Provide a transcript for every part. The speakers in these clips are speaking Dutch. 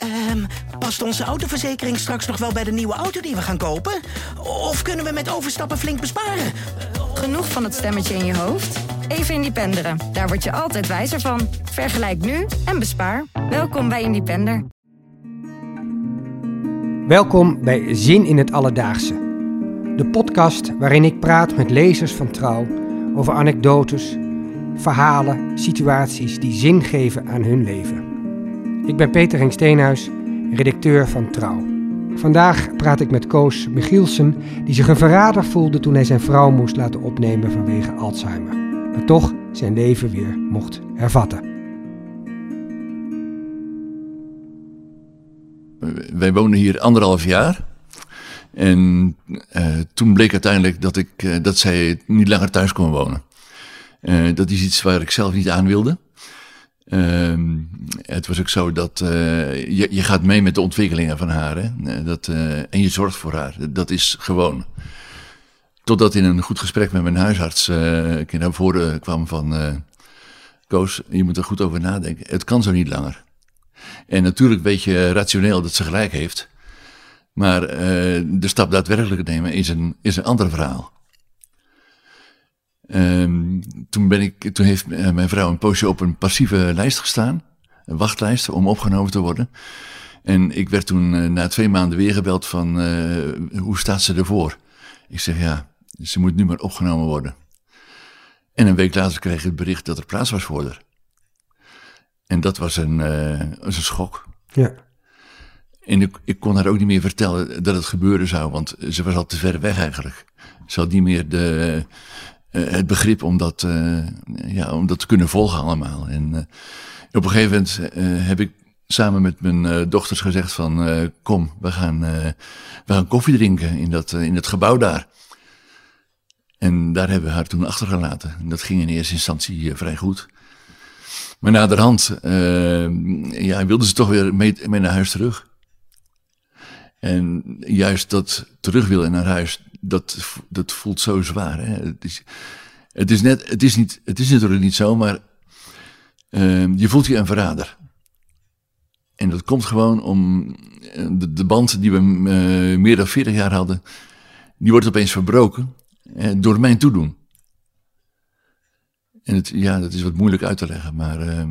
Ehm, past onze autoverzekering straks nog wel bij de nieuwe auto die we gaan kopen? Of kunnen we met overstappen flink besparen? Genoeg van het stemmetje in je hoofd? Even Independeren. Daar word je altijd wijzer van. Vergelijk nu en bespaar. Welkom bij Independer. Welkom bij Zin in het Alledaagse. De podcast waarin ik praat met lezers van Trouw over anekdotes, verhalen, situaties die zin geven aan hun leven. Ik ben Peter Henk Steenhuis, redacteur van Trouw. Vandaag praat ik met Koos Michielsen, die zich een verrader voelde toen hij zijn vrouw moest laten opnemen vanwege Alzheimer. Maar toch zijn leven weer mocht hervatten. Wij woonden hier anderhalf jaar. En uh, toen bleek uiteindelijk dat, ik, uh, dat zij niet langer thuis kon wonen. Uh, dat is iets waar ik zelf niet aan wilde. Ehm, het was ook zo dat je, je gaat mee met de ontwikkelingen van haar. Hè? Dat, en je zorgt voor haar. Dat is gewoon. Totdat in een goed gesprek met mijn huisarts ik naar voren kwam van... Koos, je moet er goed over nadenken. Het kan zo niet langer. En natuurlijk weet je rationeel dat ze gelijk heeft. Maar uh, de stap daadwerkelijk nemen is een, is een ander verhaal. Um, toen, ben ik, toen heeft mijn vrouw een poosje op een passieve lijst gestaan. Een wachtlijst om opgenomen te worden. En ik werd toen uh, na twee maanden weer gebeld van uh, hoe staat ze ervoor? Ik zeg ja, ze moet nu maar opgenomen worden. En een week later kreeg ik het bericht dat er plaats was voor haar. En dat was een, was een schok. Ja. En ik, ik, kon haar ook niet meer vertellen dat het gebeuren zou, want ze was al te ver weg eigenlijk. Ze had niet meer de, het begrip om dat, uh, ja, om dat te kunnen volgen allemaal. En uh, op een gegeven moment heb ik samen met mijn dochters gezegd van kom, we gaan, we gaan koffie drinken in dat, in dat gebouw daar. En daar hebben we haar toen achtergelaten. En dat ging in eerste instantie vrij goed. Maar naderhand ja, wilden ze toch weer mee naar huis terug. En juist dat terug willen naar huis, dat, dat voelt zo zwaar. Hè? Het, is, het, is net, het, is niet, het is natuurlijk niet zo, maar uh, je voelt je een verrader. En dat komt gewoon om de, de band die we uh, meer dan 40 jaar hadden, die wordt opeens verbroken door mijn toedoen. En het, ja, dat is wat moeilijk uit te leggen, maar uh,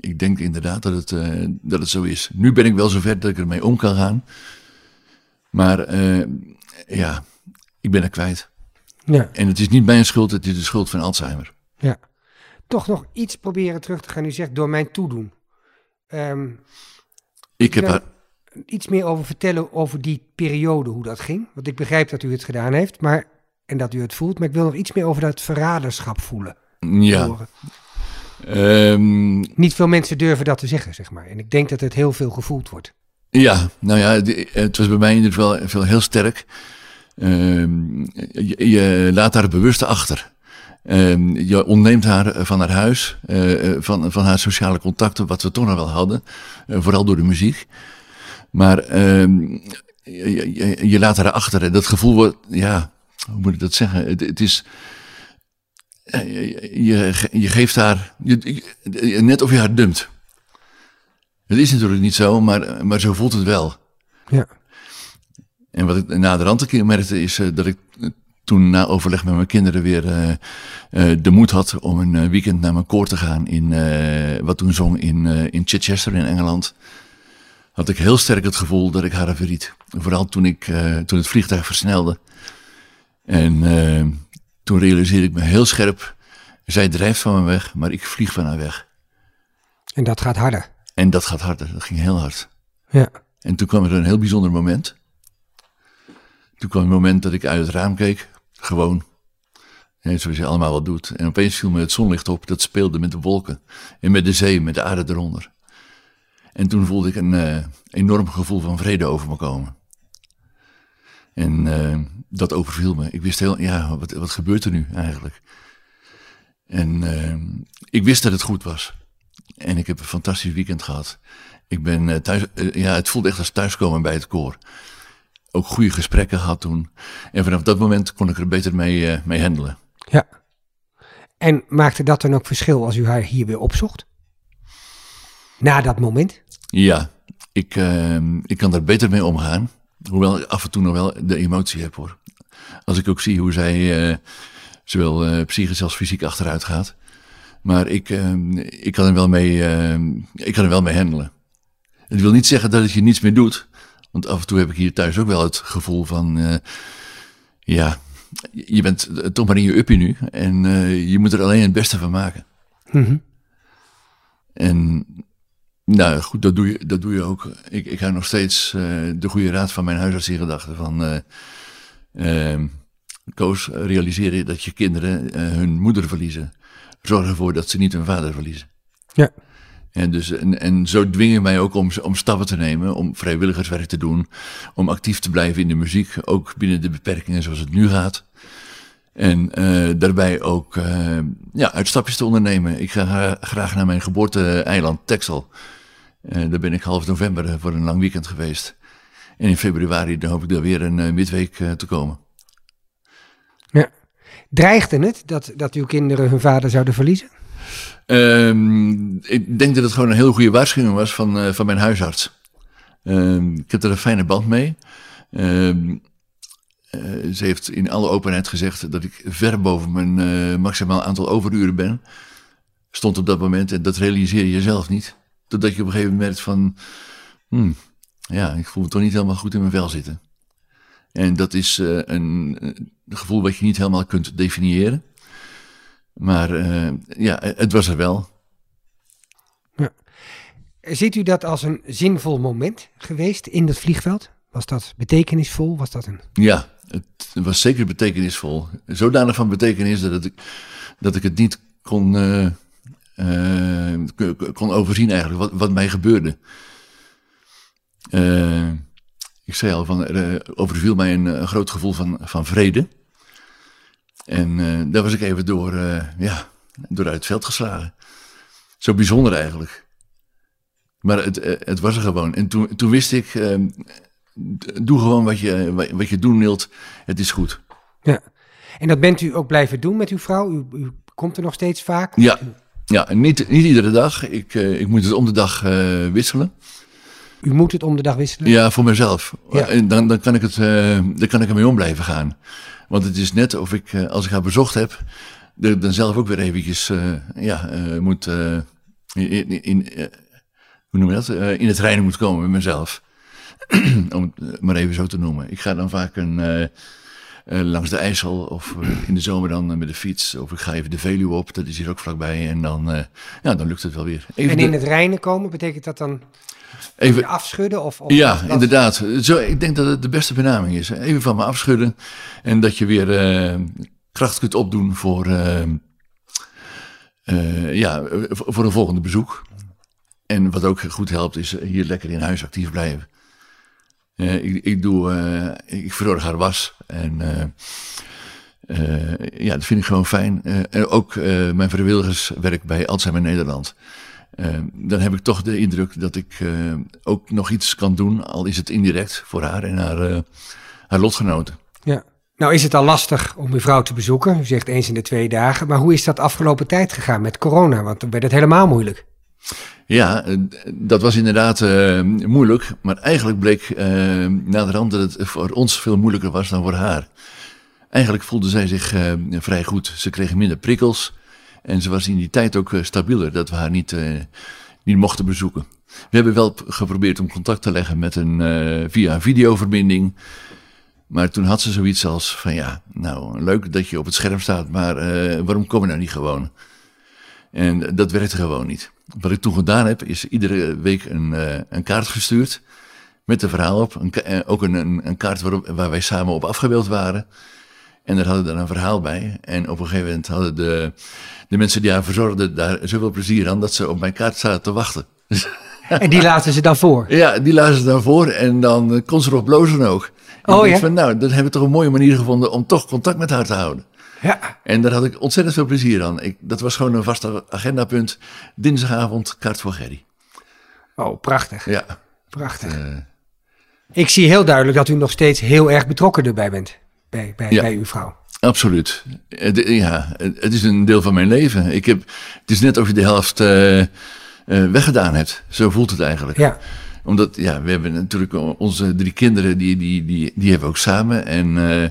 ik denk inderdaad dat het, uh, dat het zo is. Nu ben ik wel zover dat ik ermee om kan gaan. Maar uh, ja, ik ben er kwijt. Ja. En het is niet mijn schuld, het is de schuld van Alzheimer. Ja. Toch nog iets proberen terug te gaan. U zegt door mijn toedoen. Um, ik heb daar iets meer over vertellen over die periode, hoe dat ging. Want ik begrijp dat u het gedaan heeft, maar en dat u het voelt. Maar ik wil nog iets meer over dat verraderschap voelen. Ja. Um, Niet veel mensen durven dat te zeggen, zeg maar. En ik denk dat het heel veel gevoeld wordt. Ja, nou ja, het was bij mij in ieder geval heel sterk. Uh, je, laat haar bewust achter. Uh, je ontneemt haar van haar huis, uh, van, van haar sociale contacten, wat we toch nog wel hadden, vooral door de muziek. Maar ehm, je, je, je, laat haar achter en dat gevoel wordt, ja, hoe moet ik dat zeggen? Het, het is, je, je geeft haar, net of je haar dumpt. Het is natuurlijk niet zo, maar, maar zo voelt het wel. Ja. En wat ik na de rand een keer merkte, is uh, dat ik toen na overleg met mijn kinderen weer uh, uh, de moed had om een weekend naar mijn koor te gaan in, wat toen zong in, in Chichester in Engeland. Had ik heel sterk het gevoel dat ik haar verriet. Vooral toen, ik, toen het vliegtuig versnelde. En toen realiseerde ik me heel scherp, zij drijft van me weg, maar ik vlieg van haar weg. En dat gaat harder. En dat gaat harder, dat ging heel hard. Ja. En toen kwam er een heel bijzonder moment. Toen kwam het moment dat ik uit het raam keek, gewoon. zoals je allemaal wat doet. En opeens viel me het zonlicht op, dat speelde met de wolken. En met de zee, met de aarde eronder. En toen voelde ik een uh, enorm gevoel van vrede over me komen. En uh, dat overviel me. Ik wist heel, ja, wat, wat gebeurt er nu eigenlijk? En uh, ik wist dat het goed was. En ik heb een fantastisch weekend gehad. Ik ben uh, thuis, uh, ja, het voelde echt als thuiskomen bij het koor. Ook goede gesprekken gehad toen. En vanaf dat moment kon ik er beter mee, uh, mee handelen. Ja. En maakte dat dan ook verschil als u haar hier weer opzocht? Na dat moment? Ja, ik, ehm, ik kan daar beter mee omgaan. Hoewel ik af en toe nog wel de emotie heb hoor. Als ik ook zie hoe zij eh, zowel eh, psychisch als fysiek achteruit gaat. Maar ik, ehm, ik, kan er wel mee, ehm, ik kan er wel mee handelen. Het wil niet zeggen dat het je niets meer doet. Want af en toe heb ik hier thuis ook wel het gevoel van... eh, ja, je bent toch maar in je uppie nu. En eh, je moet er alleen het beste van maken. Mhm. En nou goed, dat doe je, dat doe je ook. Ik, ik hou nog steeds eh, de goede raad van mijn huisarts in gedachten. Van, eh, ehm, Koos, realiseer je dat je kinderen eh, hun moeder verliezen. Zorg ervoor dat ze niet hun vader verliezen. Ja. En, dus, en, en zo dwing je mij ook om, om stappen te nemen, om vrijwilligerswerk te doen, om actief te blijven in de muziek, ook binnen de beperkingen zoals het nu gaat. En eh, daarbij ook eh, ja, uitstapjes te ondernemen. Ik ga gra- graag naar mijn geboorte-eiland Texel. Eh, daar ben ik half november eh, voor een lang weekend geweest. En in februari dan hoop ik daar weer een eh, midweek eh, te komen. Ja. Dreigde het dat, dat uw kinderen hun vader zouden verliezen? Ehm, ik denk dat het gewoon een heel goede waarschuwing was van, eh, van mijn huisarts. Ehm, ik heb er een fijne band mee. Eh, ze heeft in alle openheid gezegd dat ik ver boven mijn eh, maximaal aantal overuren ben. Stond op dat moment en dat realiseer je zelf niet. Totdat je op een gegeven moment merkt van... hmm, ja, ik voel me toch niet helemaal goed in mijn vel zitten. En dat is een, een gevoel wat je niet helemaal kunt definiëren. Maar eh, ja, het was er wel. Ziet u dat als een zinvol moment geweest in het vliegveld? Was dat betekenisvol? Was dat een... Ja, het was zeker betekenisvol. Zodanig van betekenis dat, ik, dat ik het niet kon, eh, eh, kon overzien eigenlijk, wat, wat mij gebeurde. Ik zei al, van, er overviel mij een, een groot gevoel van, van vrede. En eh, daar was ik even door, eh, ja, door uit het veld geslagen. Zo bijzonder eigenlijk. Maar het, eh, het was er gewoon. En toen, toen wist ik, doe gewoon wat je, wat- je doen wilt. Het is goed. Ja. En dat bent u ook blijven doen met uw vrouw? U, u komt er nog steeds vaak? Ja, ja niet, niet iedere dag. Ik, ik moet het om de dag wisselen. U moet het om de dag wisselen? Ja, voor mezelf. Ja. En dan, dan, kan ik het, dan kan ik ermee om blijven gaan. Want het is net of ik, eh, als ik haar bezocht heb, de- dan zelf ook weer eventjes eh, ja, eh, moet, in, in, hoe noem je dat? In het reinen moet komen met mezelf. om het maar even zo te noemen. Ik ga dan vaak een, eh, langs de IJssel of eh, in de zomer dan eh, met de fiets. Of ik ga even de Veluwe op, dat is hier ook vlakbij. En dan, ja, dan lukt het wel weer. Even En de- in het reinen komen, betekent dat dan even, afschudden? Of, of ja, inderdaad. Zo, ik denk dat het de beste benaming is. Even van me afschudden. En dat je weer kracht kunt opdoen voor, ja, voor een volgende bezoek. En wat ook goed helpt, is hier lekker in huis actief blijven. Eh, ik, ik, doe, eh, ik verzorg haar was. En eh, ja, dat vind ik gewoon fijn. En ook mijn vrijwilligerswerk bij Alzheimer Nederland. Dan heb ik toch de indruk dat ik ook nog iets kan doen, al is het indirect voor haar en haar, haar lotgenoten. Ja. Nou is het al lastig om uw vrouw te bezoeken. U zegt eens in de twee dagen. Maar hoe is dat afgelopen tijd gegaan met corona? Want dan werd het helemaal moeilijk. Ja, eh, dat was inderdaad eh, moeilijk, maar eigenlijk bleek eh naderhand dat het voor ons veel moeilijker was dan voor haar. Eigenlijk voelde zij zich vrij goed. Ze kreeg minder prikkels en ze was in die tijd ook stabieler dat we haar niet, niet mochten bezoeken. We hebben wel geprobeerd om contact te leggen met een, via een videoverbinding. Maar toen had ze zoiets als van ja, nou leuk dat je op het scherm staat, maar waarom kom je nou niet gewoon? En dat werkte gewoon niet. Wat ik toen gedaan heb, is iedere week een, eh, een kaart gestuurd. Met een verhaal op. Een, eh, ook een, een, kaart waarop, waar wij samen op afgebeeld waren. En daar hadden we dan een verhaal bij. En op een gegeven moment hadden de, de mensen die haar verzorgden daar zoveel plezier aan dat ze op mijn kaart zaten te wachten. En die laten ze dan voor. Ja, die lazen ze dan voor en dan eh, kon ze erop blozen ook. En Oh, ja? Van, nou, dan hebben we toch een mooie manier gevonden om toch contact met haar te houden. Ja. En daar had ik ontzettend veel plezier aan. Ik, dat was gewoon een vast agendapunt. Dinsdagavond, kaart voor Gerry. Oh, prachtig. Ja, Prachtig. eh, Ik zie heel duidelijk dat u nog steeds heel erg betrokken erbij bent. Bij, bij, Ja. bij uw vrouw. absoluut. Het, ja, het het is een deel van mijn leven. Ik heb, het is net of je de helft eh, eh, weggedaan hebt. Zo voelt het eigenlijk. Ja. Omdat, ja, we hebben natuurlijk onze drie kinderen, die, die, die, die hebben we ook samen. En uh,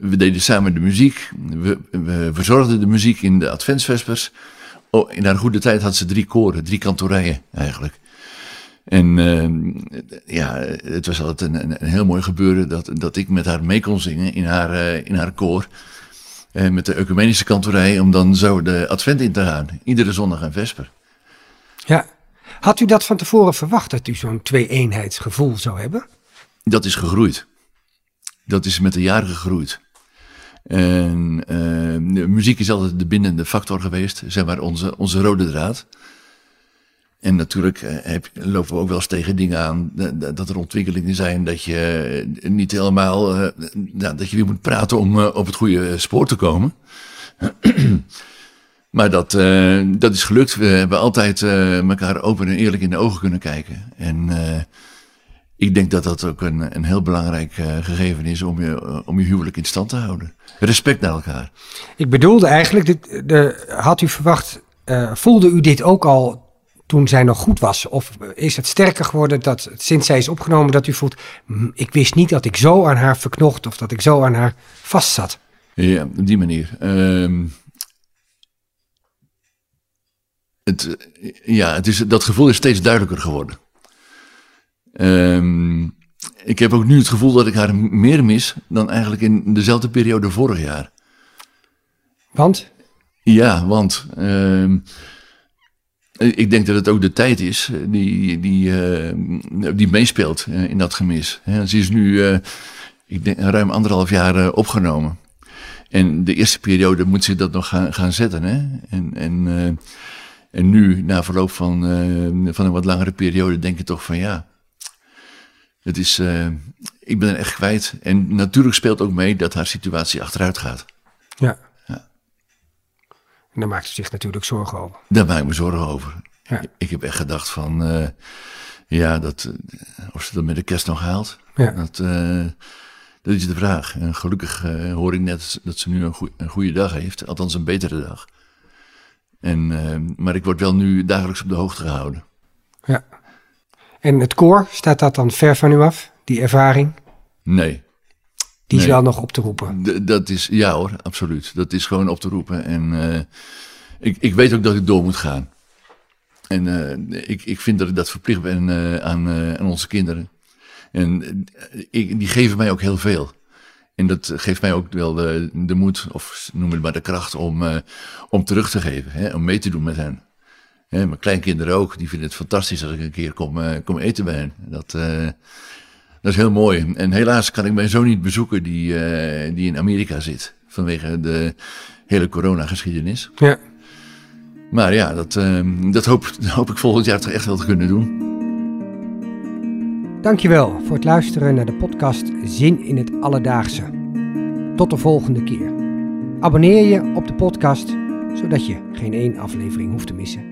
we deden samen de muziek. We, we verzorgden de muziek in de adventsvespers. Oh, in haar goede tijd had ze drie koren, drie kantorijen eigenlijk. En uh, ja, het was altijd een, een, heel mooi gebeuren dat, dat ik met haar mee kon zingen in haar, uh, in haar koor. Uh, met de ecumenische kantorij, om dan zo de advent in te gaan. Iedere zondag en vesper. Ja. Had u dat van tevoren verwacht, dat u zo'n twee-eenheidsgevoel zou hebben? Dat is gegroeid. Dat is met de jaren gegroeid. En uh, muziek is altijd de bindende factor geweest, zeg maar onze, onze rode draad. En natuurlijk uh, heb, lopen we ook wel eens tegen dingen aan dat er ontwikkelingen zijn dat je niet helemaal, nou, dat je weer moet praten om op het goede spoor te komen. maar dat, dat is gelukt. We hebben altijd elkaar open en eerlijk in de ogen kunnen kijken. En ik denk dat dat ook een, een heel belangrijk uh, gegeven is om je, uh, om je huwelijk in stand te houden. Respect naar elkaar. Ik bedoelde eigenlijk, dit, de, had u verwacht, uh, voelde u dit ook al toen zij nog goed was? Of is het sterker geworden dat sinds zij is opgenomen dat u voelt, ik wist niet dat ik zo aan haar verknocht of dat ik zo aan haar vastzat? Ja, op die manier. Um, het, ja, het is, dat gevoel is steeds duidelijker geworden. Um, ik heb ook nu het gevoel dat ik haar meer mis dan eigenlijk in dezelfde periode vorig jaar. Want? Ja, want uh, ik denk dat het ook de tijd is die, die, uh, die meespeelt in dat gemis. Ze is nu uh, ik denk, ruim anderhalf jaar opgenomen. En de eerste periode moet ze dat nog gaan, gaan zetten. Hè? En, en, en nu, na verloop van, van een wat langere periode, denk ik toch van ja het is, uh, ik ben er echt kwijt. En natuurlijk speelt ook mee dat haar situatie achteruit gaat. Ja. ja. En daar maakt ze zich natuurlijk zorgen over. Daar maak ik me zorgen over. Ja. Ik heb echt gedacht van, uh, ja, dat, of ze dat met de kerst nog haalt. Ja. Dat, dat is de vraag. En gelukkig hoor ik net dat ze nu een, goe een goede dag heeft. Althans een betere dag. En, maar ik word wel nu dagelijks op de hoogte gehouden. Ja. En het koor, staat dat dan ver van u af, die ervaring? Nee. Die is wel nog op te roepen? D dat is, ja hoor, absoluut. Dat is gewoon op te roepen. En uh, ik, ik weet ook dat ik door moet gaan. En uh, ik, ik vind dat ik dat verplicht ben aan, aan onze kinderen. En ik, die geven mij ook heel veel. En dat geeft mij ook wel de, de moed, of noem het maar de kracht, om, om terug te geven. Hè, om mee te doen met hen. Ja, mijn kleinkinderen ook, die vinden het fantastisch als ik een keer kom, uh, kom eten bij hen. Dat, uh, dat is heel mooi. En helaas kan ik mijn zoon niet bezoeken die, die in Amerika zit. Vanwege de hele coronageschiedenis. Ja. Maar ja, dat, dat, hoop, dat hoop ik volgend jaar toch echt wel te kunnen doen. Dankjewel voor het luisteren naar de podcast Zin in het Alledaagse. Tot de volgende keer. Abonneer je op de podcast, zodat je geen één aflevering hoeft te missen.